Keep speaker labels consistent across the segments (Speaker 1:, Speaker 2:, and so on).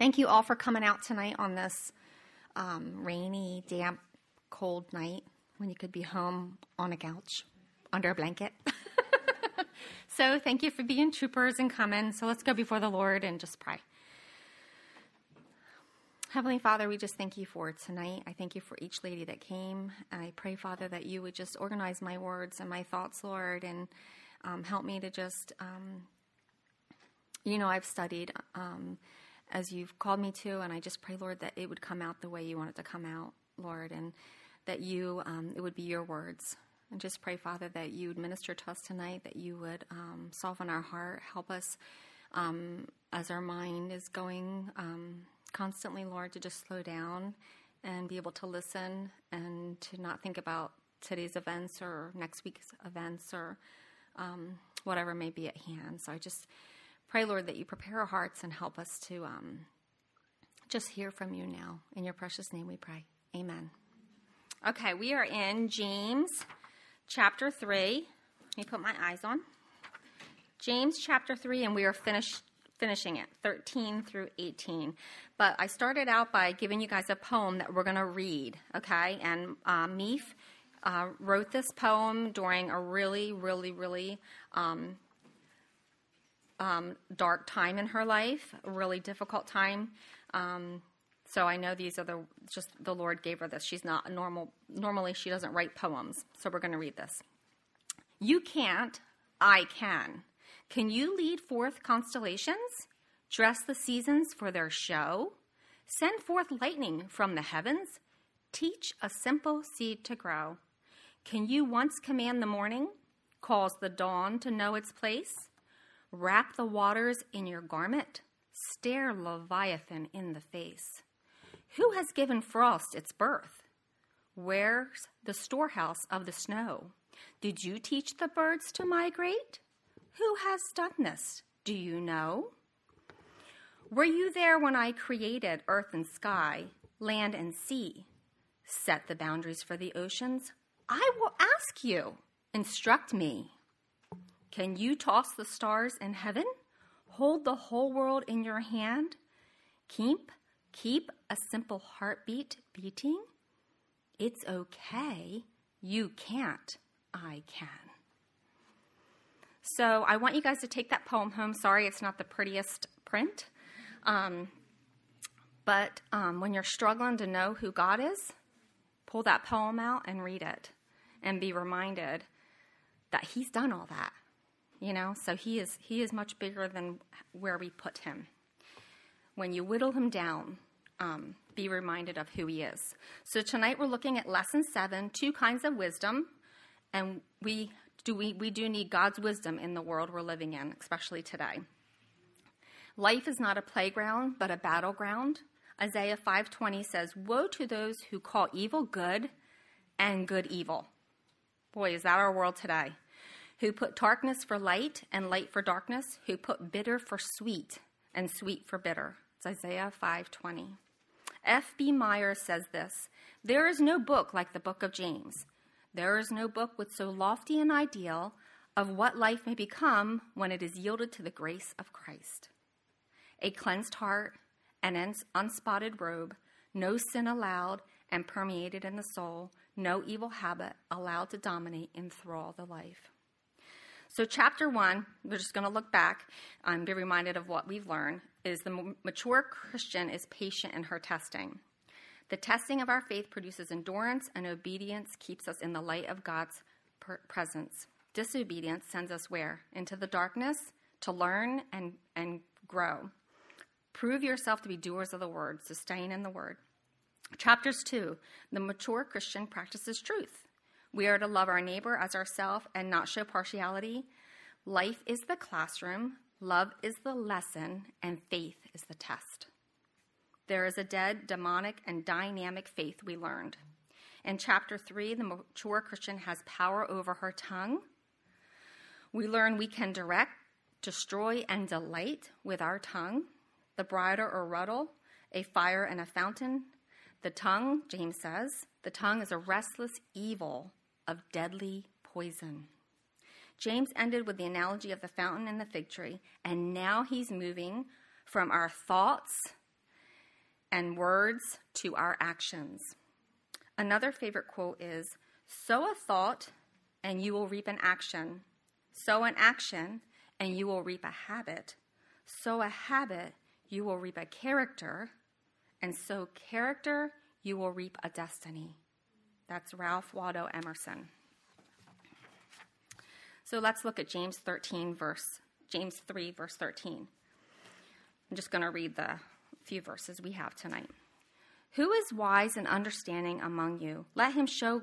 Speaker 1: Thank you all for coming out tonight on this um, rainy, damp, cold night when you could be home on a couch under a blanket. so, thank you for being troopers and coming. So, let's go before the Lord and just pray. Heavenly Father, we just thank you for tonight. I thank you for each lady that came. I pray, Father, that you would just organize my words and my thoughts, Lord, and um, help me to just, um, you know, I've studied um, as you've called me to, and I just pray, Lord, that it would come out the way you want it to come out, Lord, and that you, um, it would be your words. And just pray, Father, that you would minister to us tonight, that you would um, soften our heart, help us um, as our mind is going constantly, Lord, to just slow down and be able to listen and to not think about today's events or next week's events or um, whatever may be at hand. So I just pray, Lord, that you prepare our hearts and help us to um, just hear from you now. In your precious name we pray. Amen. Okay, we are in James chapter 3. Let me put my eyes on. James chapter 3, and we are finishing it, 13 through 18. But I started out by giving you guys a poem that we're going to read, okay? And uh, Meef uh, wrote this poem during a really, really, really um, um, dark time in her life, a really difficult time. Um, so I know these are the just the Lord gave her this. She's not normal. Normally, she doesn't write poems. So we're going to read this. You can't. I can. Can you lead forth constellations? Dress the seasons for their show? Send forth lightning from the heavens? Teach a simple seed to grow. Can you once command the morning? Cause the dawn to know its place? Wrap the waters in your garment? Stare Leviathan in the face. Who has given frost its birth? Where's the storehouse of the snow? Did you teach the birds to migrate? Who has done this? Do you know? Were you there when I created earth and sky, land and sea? Set the boundaries for the oceans? I will ask you. Instruct me. Can you toss the stars in heaven? Hold the whole world in your hand? Keep keep a simple heartbeat beating? It's okay. You can't. I can. So I want you guys to take that poem home. Sorry, it's not the prettiest print. Um, but um, when you're struggling to know who God is, pull that poem out and read it and be reminded that He's done all that. You know, so He is He is much bigger than where we put Him. When you whittle Him down, um, be reminded of who He is. So tonight we're looking at lesson seven, two kinds of wisdom, and we do we, we do need God's wisdom in the world we're living in, especially today. Life is not a playground, but a battleground. Isaiah 5:20 says, "Woe to those who call evil good and good evil." Boy, is that our world today. Who put darkness for light and light for darkness, who put bitter for sweet and sweet for bitter. It's Isaiah 5:20. F.B. Myers says this, "There is no book like the book of James. There is no book with so lofty an ideal of what life may become when it is yielded to the grace of Christ. A cleansed heart, an unspotted robe, no sin allowed and permeated in the soul, no evil habit allowed to dominate and enthrall the life. So, chapter one, we're just going to look back and be reminded of what we've learned, is the mature Christian is patient in her testing. The testing of our faith produces endurance, and obedience keeps us in the light of God's presence. Disobedience sends us where? Into the darkness to learn and, and grow. Prove yourself to be doers of the word, sustain in the word. Chapters 2 The mature Christian practices truth. We are to love our neighbor as ourselves and not show partiality. Life is the classroom, love is the lesson, and faith is the test. There is a dead, demonic, and dynamic faith we learned. In chapter 3, the mature Christian has power over her tongue. We learn we can direct, destroy, and delight with our tongue. The bridle or rudder, a fire and a fountain. The tongue, James says, the tongue is a restless evil of deadly poison. James ended with the analogy of the fountain and the fig tree, and now he's moving from our thoughts and words to our actions. Another favorite quote is Sow a thought, and you will reap an action. Sow an action, and you will reap a habit. Sow a habit, you will reap a character. And sow character, you will reap a destiny. That's Ralph Waldo Emerson. So let's look at James 13 verse James 3 verse 13. I'm just going to read the few verses we have tonight. Who is wise and understanding among you? Let him show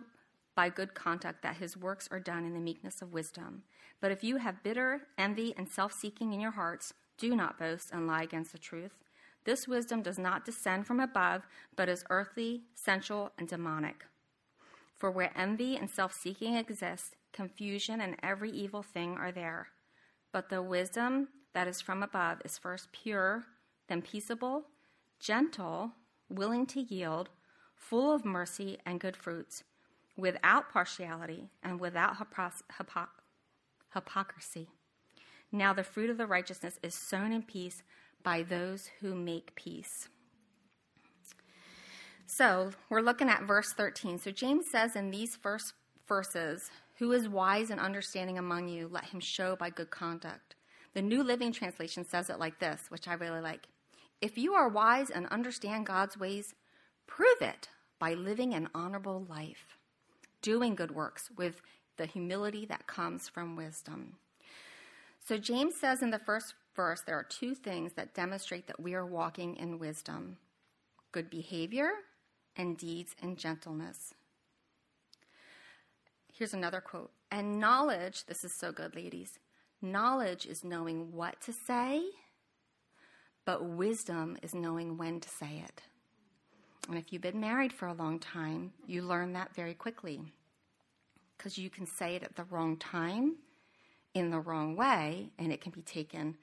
Speaker 1: by good conduct that his works are done in the meekness of wisdom. But if you have bitter envy and self seeking in your hearts, do not boast and lie against the truth. This wisdom does not descend from above, but is earthly, sensual, and demonic. For where envy and self seeking exist, confusion and every evil thing are there. But the wisdom that is from above is first pure, then peaceable, gentle, willing to yield, full of mercy and good fruits, without partiality and without hypocrisy. Now the fruit of the righteousness is sown in peace by those who make peace. So we're looking at verse 13. So James says in these first verses, Who is wise and understanding among you? Let him show by good conduct. The New Living Translation says it like this, which I really like. If you are wise and understand God's ways, prove it by living an honorable life, doing good works with the humility that comes from wisdom. So James says in the first verse there are two things that demonstrate that we are walking in wisdom good behavior and deeds in gentleness. Here's another quote. And knowledge, this is so good, ladies. Knowledge is knowing what to say, but wisdom is knowing when to say it. And if you've been married for a long time, you learn that very quickly because you can say it at the wrong time, in the wrong way, and it can be taken,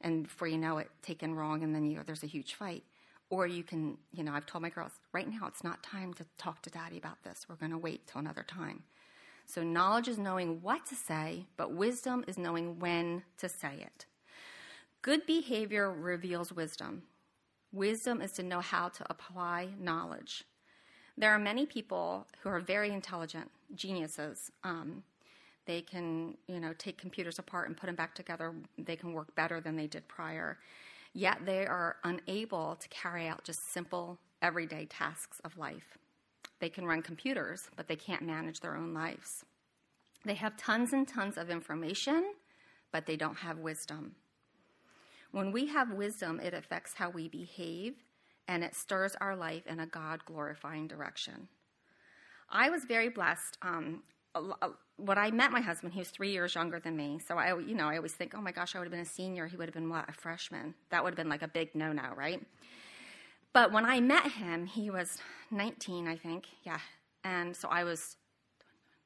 Speaker 1: and before you know it, taken wrong, and then you, there's a huge fight. Or you can, you know, I've told my girls, right now it's not time to talk to daddy about this. We're going to wait till another time. So knowledge is knowing what to say, but wisdom is knowing when to say it. Good behavior reveals wisdom. Wisdom is to know how to apply knowledge. There are many people who are very intelligent, geniuses. Um, they can, you know, take computers apart and put them back together. They can work better than they did prior yet they are unable to carry out just simple, everyday tasks of life. They can run computers, but they can't manage their own lives. They have tons and tons of information, but they don't have wisdom. When we have wisdom, it affects how we behave and it stirs our life in a God glorifying direction. I was very blessed. Um, when I met my husband, he was three years younger than me. So I, you know, I always think, oh my gosh, I would have been a senior. He would have been what, a freshman? That would have been like a big no-no, right? But when I met him, he was 19, I think, yeah, and so I was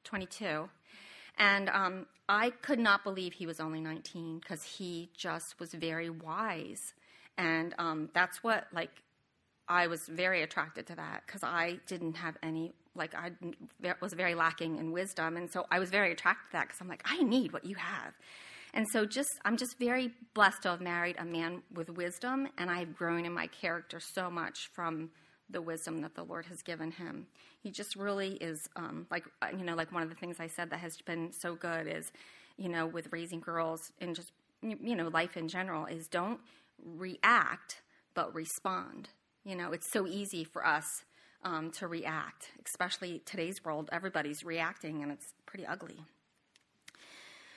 Speaker 1: 22, and um, I could not believe he was only 19 because he just was very wise, and um, that's what like I was very attracted to that because I didn't have any like I was very lacking in wisdom, and so I was very attracted to that because I'm like, I need what you have. And so just I'm just very blessed to have married a man with wisdom, and I've grown in my character so much from the wisdom that the Lord has given him. He just really is um, like uh, you know like one of the things I said that has been so good is you know with raising girls and just you know life in general is don't react but respond. You know it's so easy for us um, to react, especially today's world. Everybody's reacting, and it's pretty ugly.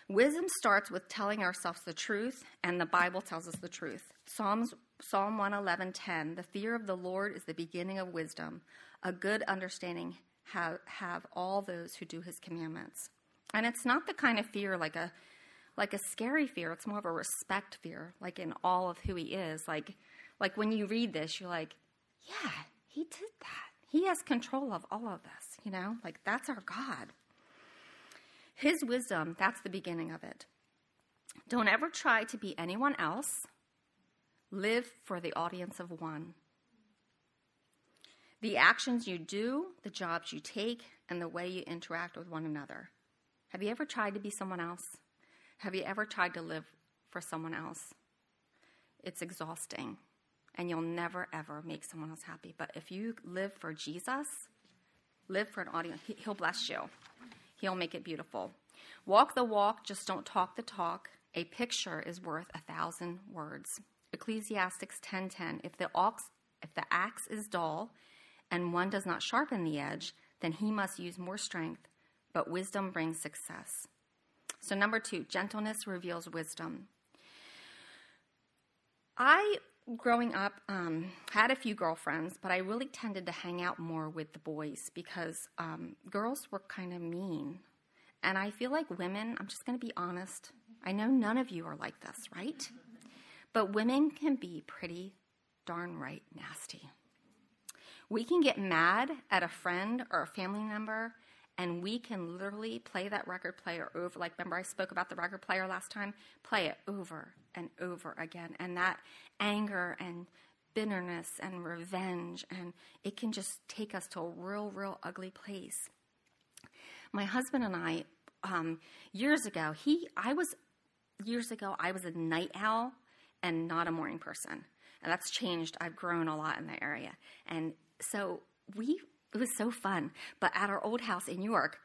Speaker 1: Wisdom starts with telling ourselves the truth, and the Bible tells us the truth. Psalms Psalm 111:10, "The fear of the Lord is the beginning of wisdom. A good understanding have, have all those who do his commandments." And it's not the kind of fear like a like a scary fear. It's more of a respect fear, like in all of who he is. Like like when you read this, you're like, "Yeah, he did that." He has control of all of this, you know? Like, that's our God. His wisdom, that's the beginning of it. Don't ever try to be anyone else. Live for the audience of one. The actions you do, the jobs you take, and the way you interact with one another. Have you ever tried to be someone else? Have you ever tried to live for someone else? It's exhausting and you'll never, ever make someone else happy. But if you live for Jesus, live for an audience, He'll bless you, He'll make it beautiful. Walk the walk, just don't talk the talk. A picture is worth a thousand words. Ecclesiastics 10:10 If the ox if the axe is dull and one does not sharpen the edge, then he must use more strength, but wisdom brings success. So number 2, gentleness reveals wisdom. I growing up um, had a few girlfriends, but I really tended to hang out more with the boys because um, girls were kind of mean. And I feel like women, I'm just going to be honest, I know none of you are like this, right? But women can be pretty darn right nasty. We can get mad at a friend or a family member, and we can literally play that record player over. Like, remember, I spoke about the record player last time? Play it over and over again. And that anger and bitterness and revenge, and it can just take us to a real, real ugly place. My husband and I, um, years ago, he, I was, years ago, I was a night owl and not a morning person. And that's changed. I've grown a lot in that area. And so we, it was so fun. But at our old house in New York,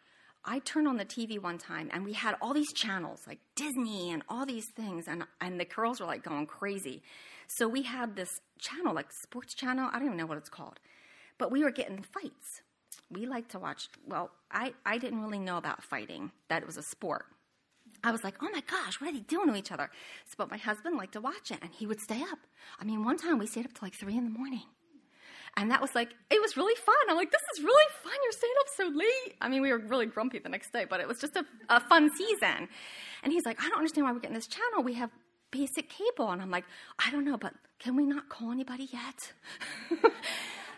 Speaker 1: I turned on the TV one time and we had all these channels like Disney and all these things. And, and the girls were like going crazy. So we had this channel, like sports channel. I don't even know what it's called. But we were getting fights. We like to watch, well, I, I didn't really know about fighting, that it was a sport. I was like, oh my gosh, what are they doing to each other? So, but my husband liked to watch it, and he would stay up. I mean, one time we stayed up till like three in the morning. And that was like, it was really fun. I'm like, this is really fun. You're staying up so late. I mean, we were really grumpy the next day, but it was just a, a fun season. And he's like, I don't understand why we're getting this channel. We have basic cable. And I'm like, I don't know, but can we not call anybody yet?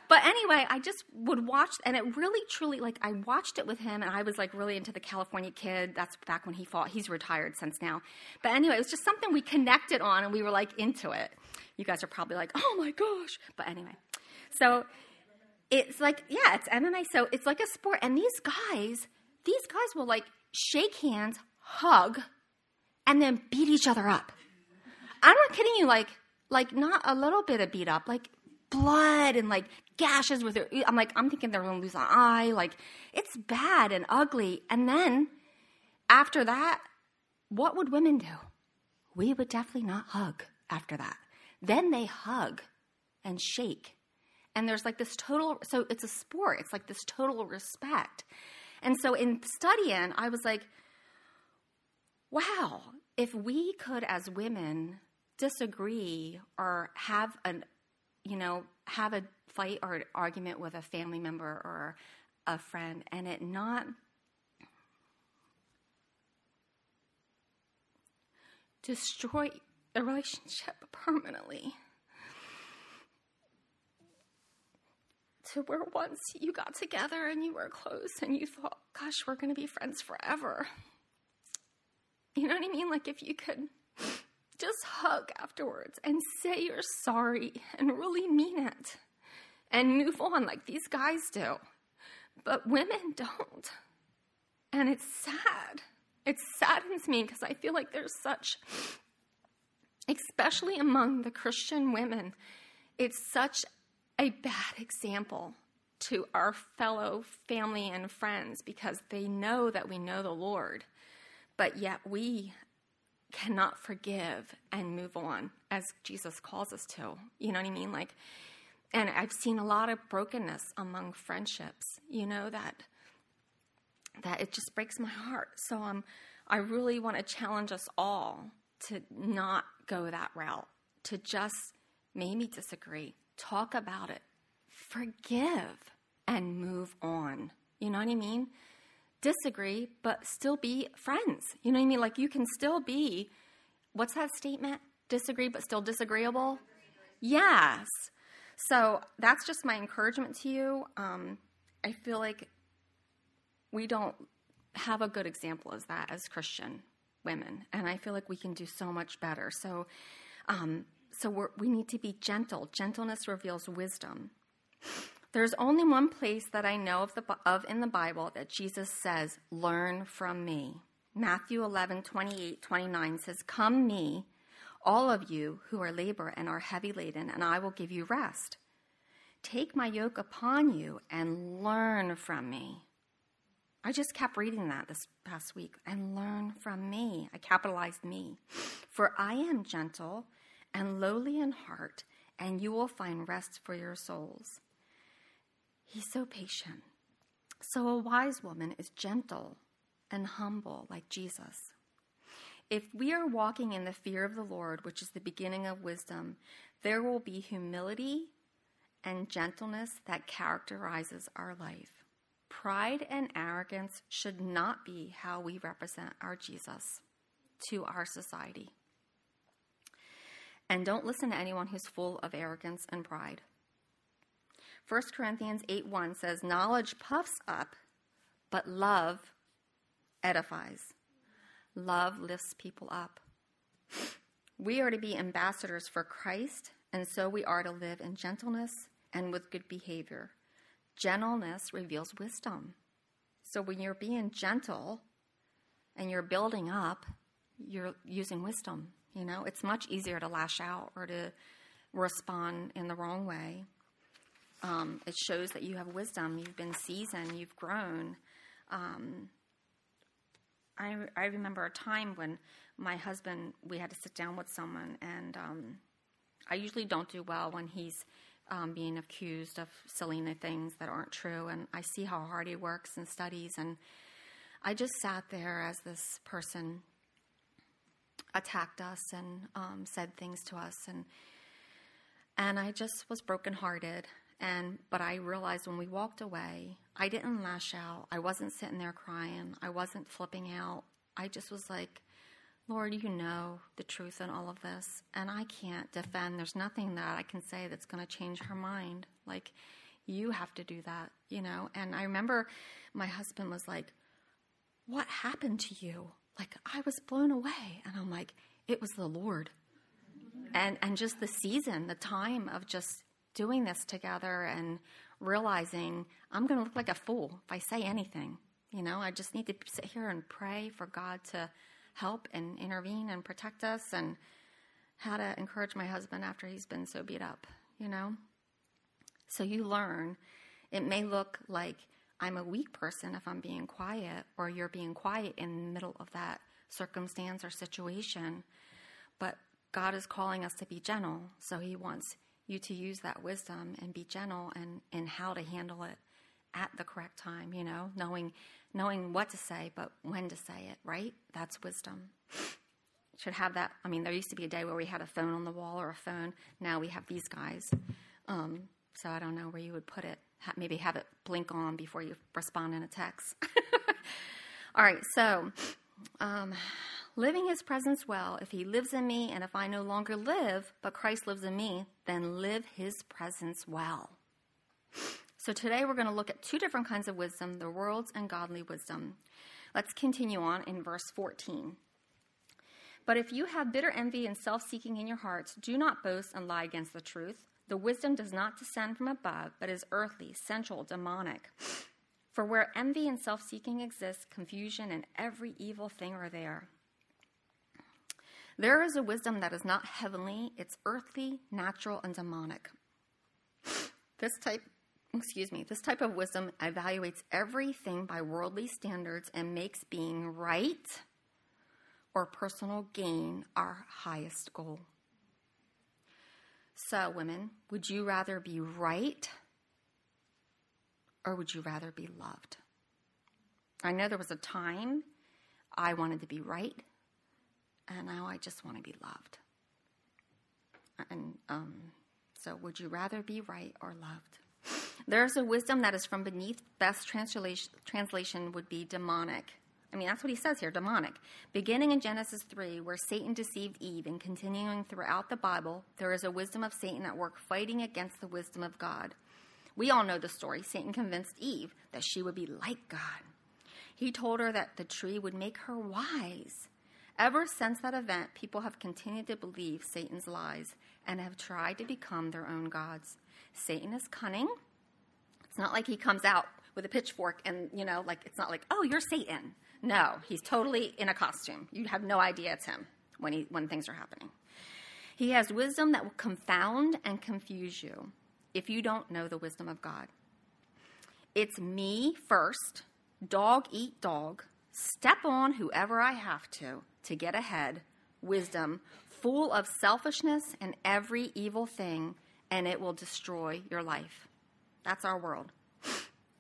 Speaker 1: But anyway, I just would watch, and it really, truly, like, I watched it with him, and I was like really into the California Kid. That's back when he fought. He's retired since now. But anyway, it was just something we connected on, and we were like into it. You guys are probably like, oh my gosh. But anyway, so it's like, yeah, it's MMA. So it's like a sport. And these guys, these guys will like shake hands, hug, and then beat each other up. I'm not kidding you. Like, like not a little bit of beat up, like blood and like gashes with their. I'm like, I'm thinking they're gonna lose an eye. Like, it's bad and ugly. And then after that, what would women do? We would definitely not hug after that. Then they hug and shake. And there's like this total, so it's a sport. It's like this total respect. And so in studying, I was like, wow, if we could as women disagree or have an, you know, have a fight or an argument with a family member or a friend and it not destroy the relationship permanently. To where once you got together and you were close and you thought, gosh, we're going to be friends forever. You know what I mean? Like if you could just hug afterwards and say you're sorry and really mean it and move on like these guys do. But women don't. And it's sad. It saddens me because I feel like there's such, especially among the Christian women, it's such a bad example to our fellow family and friends because they know that we know the Lord, but yet we cannot forgive and move on as Jesus calls us to. You know what I mean? Like, and I've seen a lot of brokenness among friendships, you know, that that it just breaks my heart. So um, I really want to challenge us all to not go that route, to just maybe disagree, talk about it, forgive, and move on. You know what I mean? Disagree, but still be friends. You know what I mean? Like you can still be, what's that statement? Disagree, but still disagreeable? Yes. So that's just my encouragement to you. Um, I feel like we don't have a good example of that as Christian women, and I feel like we can do so much better. So, um, so we need to be gentle. Gentleness reveals wisdom. There's only one place that I know of, the, of in the Bible that Jesus says, "Learn from me." Matthew 11, 28, 29 says, Come me, all of you who are labor and are heavy laden, and I will give you rest. Take my yoke upon you and learn from me. I just kept reading that this past week and learn from me. I capitalized me. For I am gentle and lowly in heart, and you will find rest for your souls. He's so patient. So a wise woman is gentle and humble like Jesus. If we are walking in the fear of the Lord, which is the beginning of wisdom, there will be humility and gentleness that characterizes our life. Pride and arrogance should not be how we represent our Jesus to our society. And don't listen to anyone who's full of arrogance and pride. 1 Corinthians 8 1 says, Knowledge puffs up, but love edifies. Love lifts people up. We are to be ambassadors for Christ, and so we are to live in gentleness and with good behavior. Gentleness reveals wisdom. So when you're being gentle and you're building up, you're using wisdom. You know, it's much easier to lash out or to respond in the wrong way. Um, it shows that you have wisdom, you've been seasoned, you've grown. Um, I, I remember a time when my husband, we had to sit down with someone, and um, I usually don't do well when he's um, being accused of silly things that aren't true. And I see how hard he works and studies. And I just sat there as this person attacked us and um, said things to us. And, and I just was brokenhearted. And but I realized when we walked away, I didn't lash out. I wasn't sitting there crying. I wasn't flipping out. I just was like, Lord, you know the truth in all of this, and I can't defend. There's nothing that I can say that's going to change her mind. Like, you have to do that, you know? And I remember my husband was like, What happened to you? Like, I was blown away. And I'm like, It was the Lord. And, and just the season, the time of just doing this together and realizing I'm to look like a fool if I say anything. You know, I just need to sit here and pray for God to help and intervene and protect us and how to encourage my husband after he's been so beat up, you know? So you learn. It may look like I'm a weak person if I'm being quiet, or you're being quiet in the middle of that circumstance or situation. But God is calling us to be gentle, so He wants you to use that wisdom and be gentle and in how to handle it at the correct time, you know, knowing knowing what to say, but when to say it, right? That's wisdom. Should have that. I mean, there used to be a day where we had a phone on the wall or a phone. Now we have these guys. Um, so I don't know where you would put it. Maybe have it blink on before you respond in a text. All right, so um, living his presence well, if he lives in me and if I no longer live, but Christ lives in me, then live his presence well. So today we're going to look at two different kinds of wisdom the world's and godly wisdom. Let's continue on in verse 14. But if you have bitter envy and self seeking in your hearts, do not boast and lie against the truth. The wisdom does not descend from above, but is earthly, sensual, demonic. For where envy and self seeking exist, confusion and every evil thing are there. There is a wisdom that is not heavenly, it's earthly, natural, and demonic. This type excuse me, this type of wisdom evaluates everything by worldly standards and makes being right or personal gain our highest goal. So, women, would you rather be right or would you rather be loved? I know there was a time I wanted to be right, and now I just want to be loved. And um, so, would you rather be right or loved? There's a wisdom that is from beneath. Best translation, translation would be demonic. I mean, that's what he says here demonic. Beginning in Genesis 3, where Satan deceived Eve, and continuing throughout the Bible, there is a wisdom of Satan at work fighting against the wisdom of God. We all know the story. Satan convinced Eve that she would be like God. He told her that the tree would make her wise. Ever since that event, people have continued to believe Satan's lies and have tried to become their own gods. Satan is cunning. It's not like he comes out with a pitchfork and, you know, like, it's not like, oh, you're Satan. No, he's totally in a costume. You have no idea it's him when, he, when things are happening. He has wisdom that will confound and confuse you if you don't know the wisdom of God. It's me first, dog eat dog, step on whoever I have to to get ahead, wisdom, full of selfishness and every evil thing, and it will destroy your life. That's our world.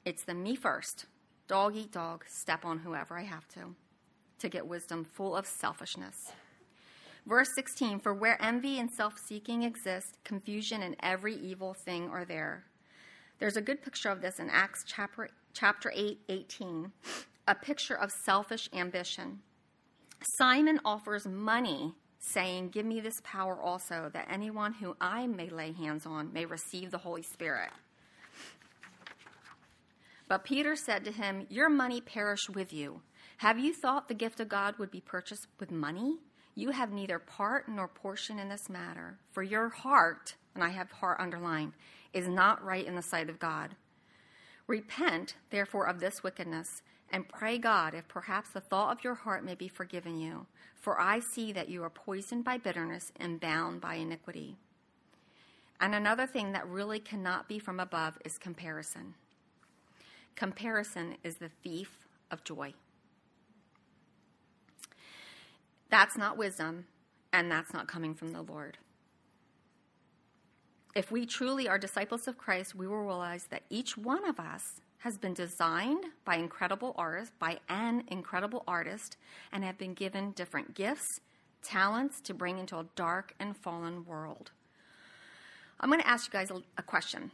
Speaker 1: It's the me first, dog eat dog, step on whoever I have to, to get wisdom full of selfishness. Verse 16 For where envy and self seeking exist, confusion and every evil thing are there. There's a good picture of this in Acts chapter, chapter 8, 18, a picture of selfish ambition. Simon offers money, saying, Give me this power also, that anyone who I may lay hands on may receive the Holy Spirit. But Peter said to him, Your money perish with you. Have you thought the gift of God would be purchased with money? You have neither part nor portion in this matter, for your heart, and I have heart underlined, is not right in the sight of God. Repent, therefore, of this wickedness, and pray God if perhaps the thought of your heart may be forgiven you, for I see that you are poisoned by bitterness and bound by iniquity. And another thing that really cannot be from above is comparison. Comparison is the thief of joy. That's not wisdom, and that's not coming from the Lord. If we truly are disciples of Christ, we will realize that each one of us has been designed by incredible artists, by an incredible artist, and have been given different gifts, talents to bring into a dark and fallen world. I'm going to ask you guys a, a question.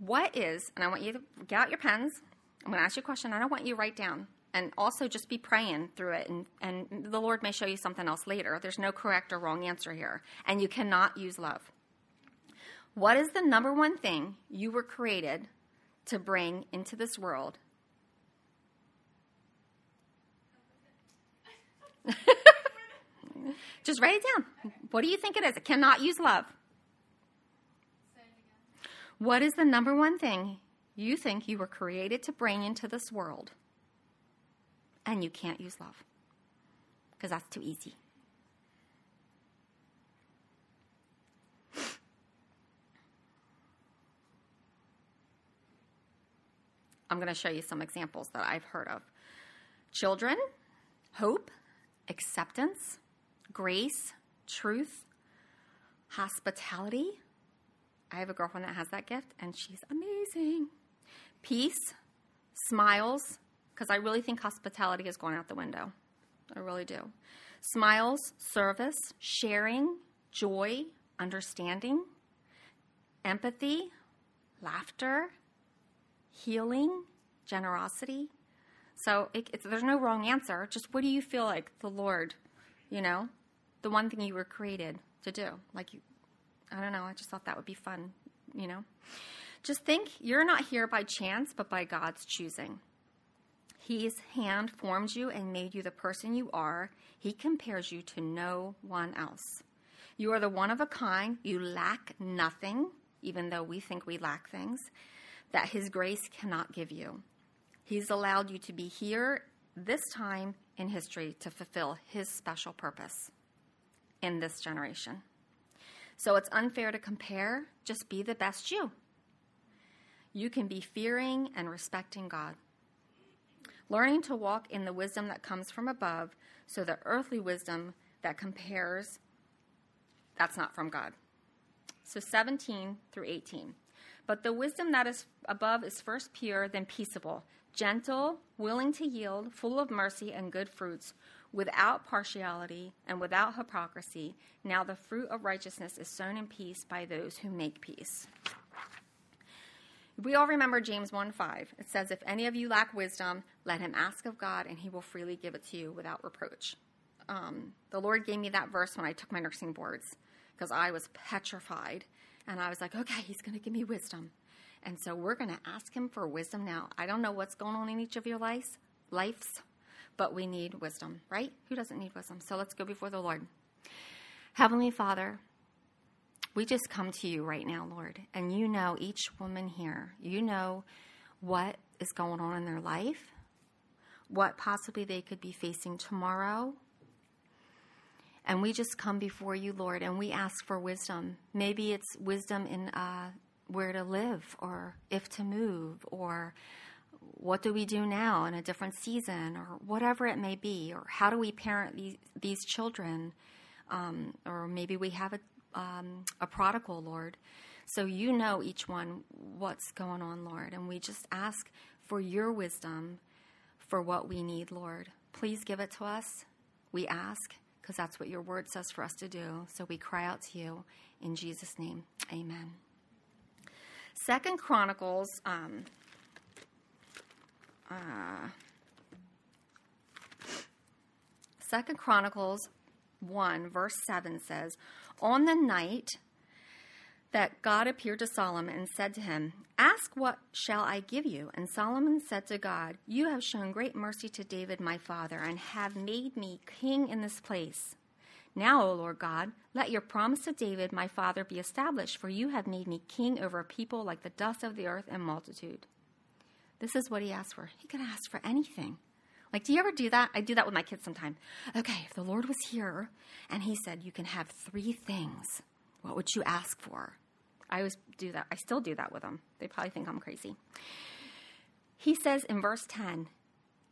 Speaker 1: What is, and I want you to get out your pens. I'm going to ask you a question, I don't want you to write down. And also just be praying through it. And, and the lord may show you something else later. There's no correct or wrong answer here. And you cannot use love. What is the number one thing you were created to bring into this world? Just write it down. What do you think it is? It cannot use love what is the number one thing you think you were created to bring into this world and you can't use love because that's too easy. I'm going to show you some examples that I've heard of children, hope, acceptance, grace, truth, hospitality. I have a girlfriend that has that gift, and she's amazing. Peace, smiles, because I really think hospitality is going out the window. I really do. Smiles, service, sharing, joy, understanding, empathy, laughter, healing, generosity. So it, there's no wrong answer. Just what do you feel like the Lord, you know, the one thing you were created to do? Like you, I don't know. I just thought that would be fun, you know. Just think you're not here by chance, but by God's choosing. His hand formed you and made you the person you are. He compares you to no one else. You are the one of a kind. You lack nothing, even though we think we lack things, that His grace cannot give you. He's allowed you to be here this time in history to fulfill His special purpose in this generation. So it's unfair to compare. Just be the best you. You can be fearing and respecting God learning to walk in the wisdom that comes from above, so the earthly wisdom that compares, that's not from God. So 17 through 18. But the wisdom that is above is first pure, then peaceable, gentle, willing to yield, full of mercy and good fruits, without partiality and without hypocrisy. Now the fruit of righteousness is sown in peace by those who make peace. We all remember James 1 5. It says, If any of you lack wisdom, let him ask of God, and he will freely give it to you without reproach. Um, the Lord gave me that verse when I took my nursing boards because I was petrified. And I was like, okay, he's going to give me wisdom. And so we're going to ask him for wisdom now. I don't know what's going on in each of your lives, lives, but we need wisdom, right? Who doesn't need wisdom? So let's go before the Lord. Heavenly Father, we just come to you right now, Lord, and you know each woman here. You know what is going on in their life, what possibly they could be facing tomorrow. And we just come before you, Lord, and we ask for wisdom. Maybe it's wisdom in uh, where to live or if to move or what do we do now in a different season or whatever it may be or how do we parent these, these children um, or maybe we have a, um, a prodigal lord. So you know each one what's going on lord and we just ask for your wisdom for what we need lord. Please give it to us. We ask because that's what your word says for us to do. So we cry out to you in jesus name. Amen. Second chronicles um, uh, Second Chronicles 1, verse 7 says, On the night that God appeared to Solomon and said to him, Ask what shall I give you? And Solomon said to God, You have shown great mercy to David my father, and have made me king in this place. Now, O Lord God, let your promise to David my father be established, for you have made me king over a people like the dust of the earth and multitude. This is what he asked for. He could ask for anything. Like, do you ever do that? I do that with my kids sometimes. Okay, if the Lord was here and he said, You can have three things, what would you ask for? I always do that. I still do that with them. They probably think I'm crazy. He says in verse 10,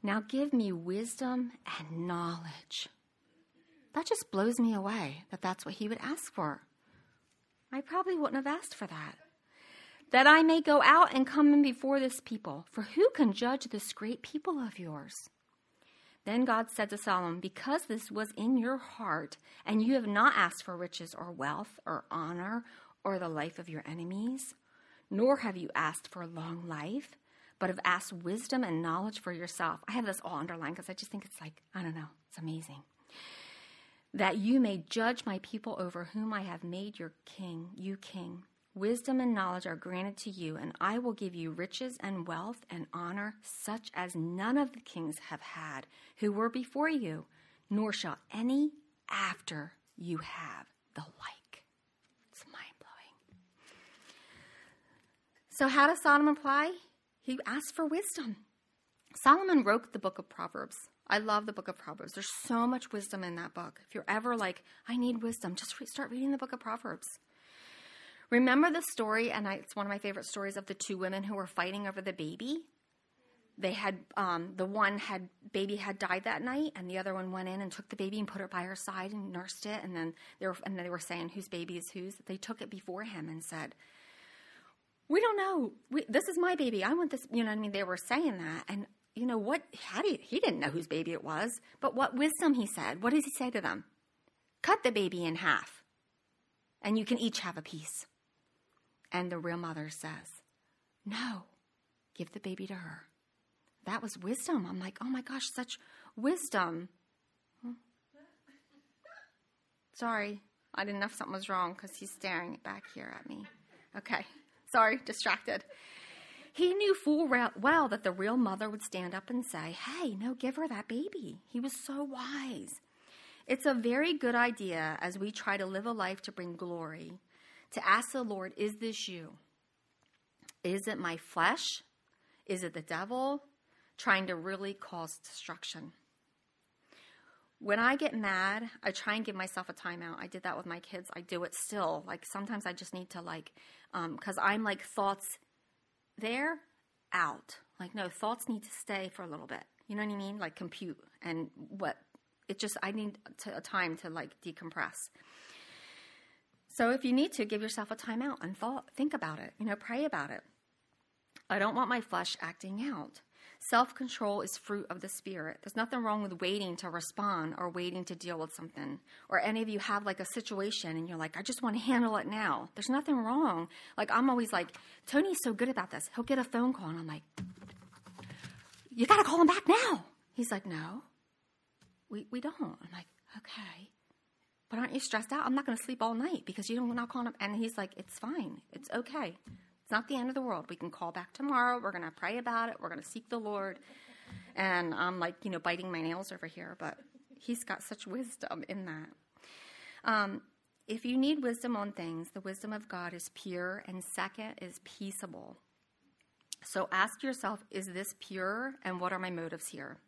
Speaker 1: Now give me wisdom and knowledge. That just blows me away that that's what he would ask for. I probably wouldn't have asked for that that I may go out and come in before this people. For who can judge this great people of yours? Then God said to Solomon, Because this was in your heart, and you have not asked for riches or wealth or honor or the life of your enemies, nor have you asked for long life, but have asked wisdom and knowledge for yourself. I have this all underlined because I just think it's like, I don't know, it's amazing. That you may judge my people over whom I have made your king, you king. Wisdom and knowledge are granted to you, and I will give you riches and wealth and honor, such as none of the kings have had who were before you, nor shall any after you have the like. It's mind blowing. So, how does Solomon apply? He asked for wisdom. Solomon wrote the book of Proverbs. I love the book of Proverbs. There's so much wisdom in that book. If you're ever like, I need wisdom, just re- start reading the book of Proverbs. Remember the story, and I, it's one of my favorite stories of the two women who were fighting over the baby. They had um, the one had baby had died that night, and the other one went in and took the baby and put it by her side and nursed it. And then they were and they were saying whose baby is whose. They took it before him and said, "We don't know. We, this is my baby. I want this." You know, what I mean, they were saying that, and you know what? How you, he didn't know whose baby it was, but what wisdom he said. What does he say to them? Cut the baby in half, and you can each have a piece. And the real mother says, No, give the baby to her. That was wisdom. I'm like, Oh my gosh, such wisdom. Sorry, I didn't know if something was wrong because he's staring back here at me. Okay, sorry, distracted. He knew full well that the real mother would stand up and say, Hey, no, give her that baby. He was so wise. It's a very good idea as we try to live a life to bring glory to ask the Lord, Is this you? Is it my flesh? Is it the devil trying to really cause destruction? When I get mad, I try and give myself a timeout. I did that with my kids. I do it still. Like sometimes I just need to like, because um, I'm like thoughts there, out. Like no, thoughts need to stay for a little bit. You know what I mean? Like compute and what it just I need to, a time to like decompress. So if you need to, give yourself a timeout and thought, think about it, you know, pray about it. I don't want my flesh acting out. Self control is fruit of the Spirit. There's nothing wrong with waiting to respond or waiting to deal with something. Or any of you have like a situation and you're like, I just want to handle it now. There's nothing wrong. Like, I'm always like, Tony's so good about this. He'll get a phone call and I'm like, You got to call him back now. He's like, No, we, we don't. I'm like, Okay but aren't you stressed out? I'm not going to sleep all night because you don't not calling him. And he's like, it's fine. It's okay. It's not the end of the world. We can call back tomorrow. We're going to pray about it. We're going to seek the Lord. And I'm like, you know, biting my nails over here, but he's got such wisdom in that. Um, if you need wisdom on things, the wisdom of God is pure, and second is peaceable. So ask yourself, is this pure, and what are my motives here?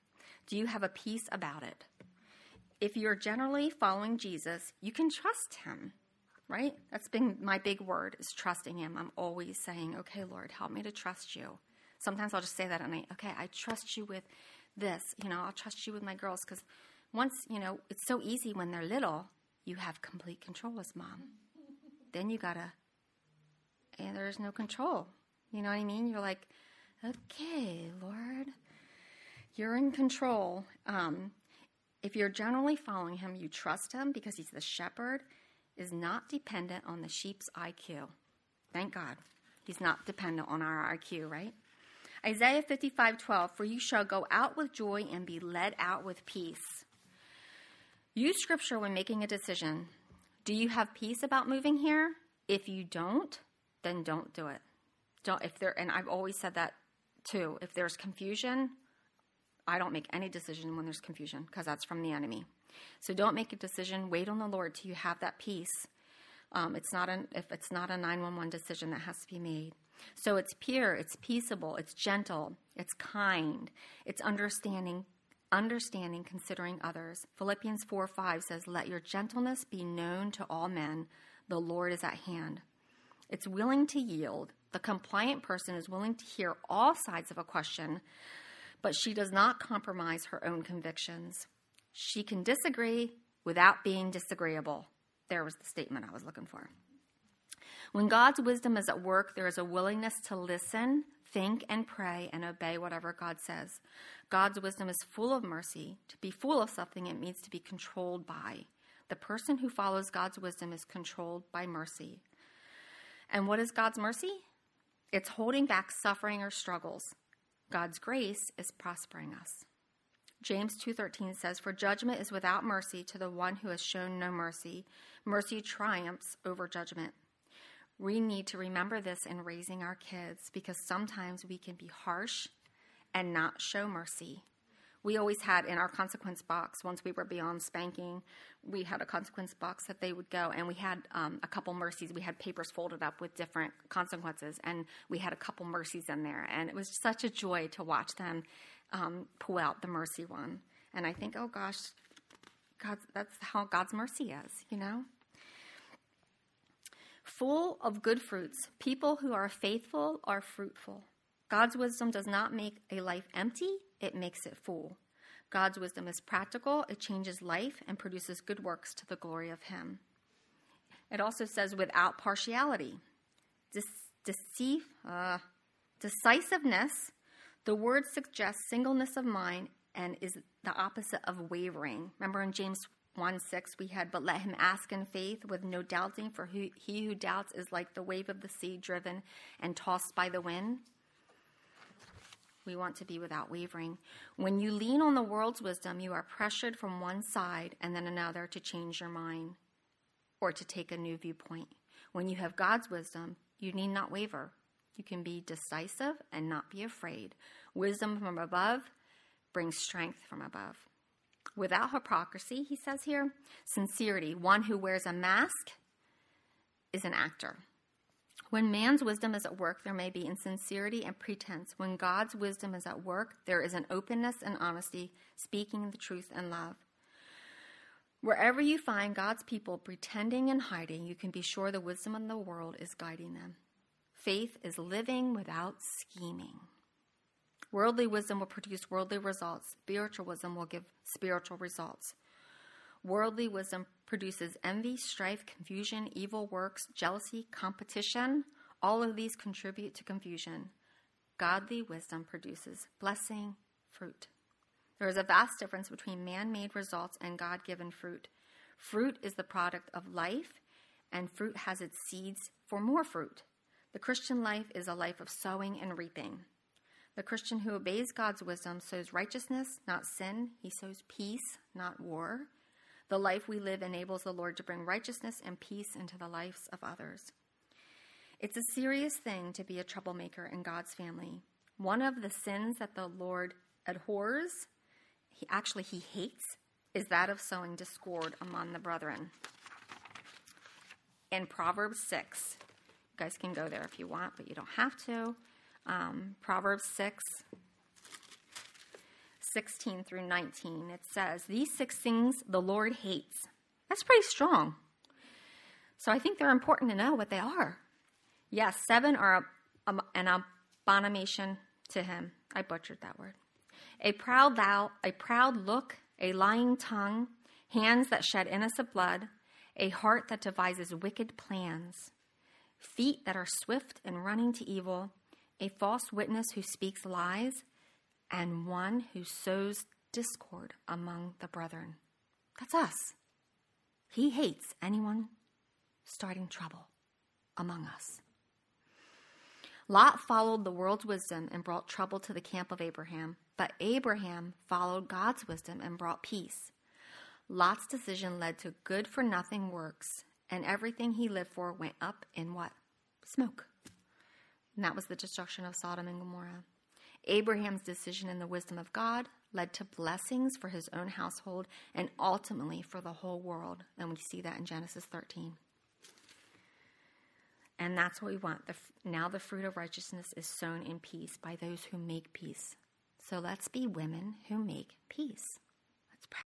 Speaker 1: Do you have a peace about it? If you're generally following Jesus, you can trust him, right? That's been my big word is trusting him. I'm always saying, okay, Lord, help me to trust you. Sometimes I'll just say that and I, okay, I trust you with this. You know, I'll trust you with my girls because once, you know, it's so easy when they're little, you have complete control as mom. then you gotta, and there's no control. You know what I mean? You're like, okay, Lord, you're in control. Um, if you're generally following him, you trust him because he's the shepherd, is not dependent on the sheep's IQ. Thank God. He's not dependent on our IQ, right? Isaiah 55 12, for you shall go out with joy and be led out with peace. Use scripture when making a decision. Do you have peace about moving here? If you don't, then don't do it. Don't if there and I've always said that too. If there's confusion, I don't make any decision when there's confusion because that's from the enemy. So don't make a decision. Wait on the Lord till you have that peace. Um, it's not an if it's not a 911 decision that has to be made. So it's pure, it's peaceable, it's gentle, it's kind, it's understanding, understanding, considering others. Philippians 4 5 says, Let your gentleness be known to all men. The Lord is at hand. It's willing to yield. The compliant person is willing to hear all sides of a question, but she does not compromise her own convictions. She can disagree without being disagreeable. There was the statement I was looking for. When God's wisdom is at work, there is a willingness to listen, think, and pray and obey whatever God says. God's wisdom is full of mercy. To be full of something, it means to be controlled by. The person who follows God's wisdom is controlled by mercy. And what is God's mercy? It's holding back suffering or struggles. God's grace is prospering us. James 2:13 says for judgment is without mercy to the one who has shown no mercy. Mercy triumphs over judgment. We need to remember this in raising our kids because sometimes we can be harsh and not show mercy. We always had in our consequence box, once we were beyond spanking, we had a consequence box that they would go, and we had um, a couple mercies. We had papers folded up with different consequences, and we had a couple mercies in there. And it was such a joy to watch them um, pull out the mercy one. And I think, oh gosh, God, that's how God's mercy is, you know? Full of good fruits. People who are faithful are fruitful. God's wisdom does not make a life empty, it makes it full. God's wisdom is practical, it changes life and produces good works to the glory of Him. It also says without partiality. deceive, uh, decisiveness, the word suggests singleness of mind and is the opposite of wavering. Remember in James 1 6, we had, but let him ask in faith with no doubting, for he who doubts is like the wave of the sea driven and tossed by the wind. We want to be without wavering. When you lean on the world's wisdom, you are pressured from one side and then another to change your mind or to take a new viewpoint. When you have God's wisdom, you need not waver. You can be decisive and not be afraid. Wisdom from above brings strength from above. Without hypocrisy, he says here, sincerity. One who wears a mask is an actor. When man's wisdom is at work, there may be insincerity and pretense. When God's wisdom is at work, there is an openness and honesty, speaking the truth and love. Wherever you find God's people pretending and hiding, you can be sure the wisdom of the world is guiding them. Faith is living without scheming. Worldly wisdom will produce worldly results. Spiritual wisdom will give spiritual results. Worldly wisdom produces envy, strife, confusion, evil works, jealousy, competition. All of these contribute to confusion. Godly wisdom produces blessing, fruit. There is a vast difference between man made results and God given fruit. Fruit is the product of life, and fruit has its seeds for more fruit. The Christian life is a life of sowing and reaping. The Christian who obeys God's wisdom sows righteousness, not sin. He sows peace, not war. The life we live enables the Lord to bring righteousness and peace into the lives of others. It's a serious thing to be a troublemaker in God's family. One of the sins that the Lord abhors, he actually he hates, is that of sowing discord among the brethren. In Proverbs 6, you guys can go there if you want, but you don't have to. Um, Proverbs 6 16 through 19, it says, These six things the Lord hates. That's pretty strong. So I think they're important to know what they are. Yes, seven are an abomination to him. I butchered that word. A proud thou, a proud look, a lying tongue, hands that shed innocent blood, a heart that devises wicked plans, feet that are swift in running to evil, a false witness who speaks lies, and one who sows discord among the brethren. That's us. He hates anyone starting trouble among us. Lot followed the world's wisdom and brought trouble to the camp of Abraham, but Abraham followed God's wisdom and brought peace. Lot's decision led to good for nothing works, and everything he lived for went up in what? Smoke. And that was the destruction of Sodom and Gomorrah. Abraham's decision in the wisdom of God led to blessings for his own household and ultimately for the whole world. And we see that in Genesis 13. And that's what we want. The, now the fruit of righteousness is sown in peace by those who make peace. So let's be women who make peace.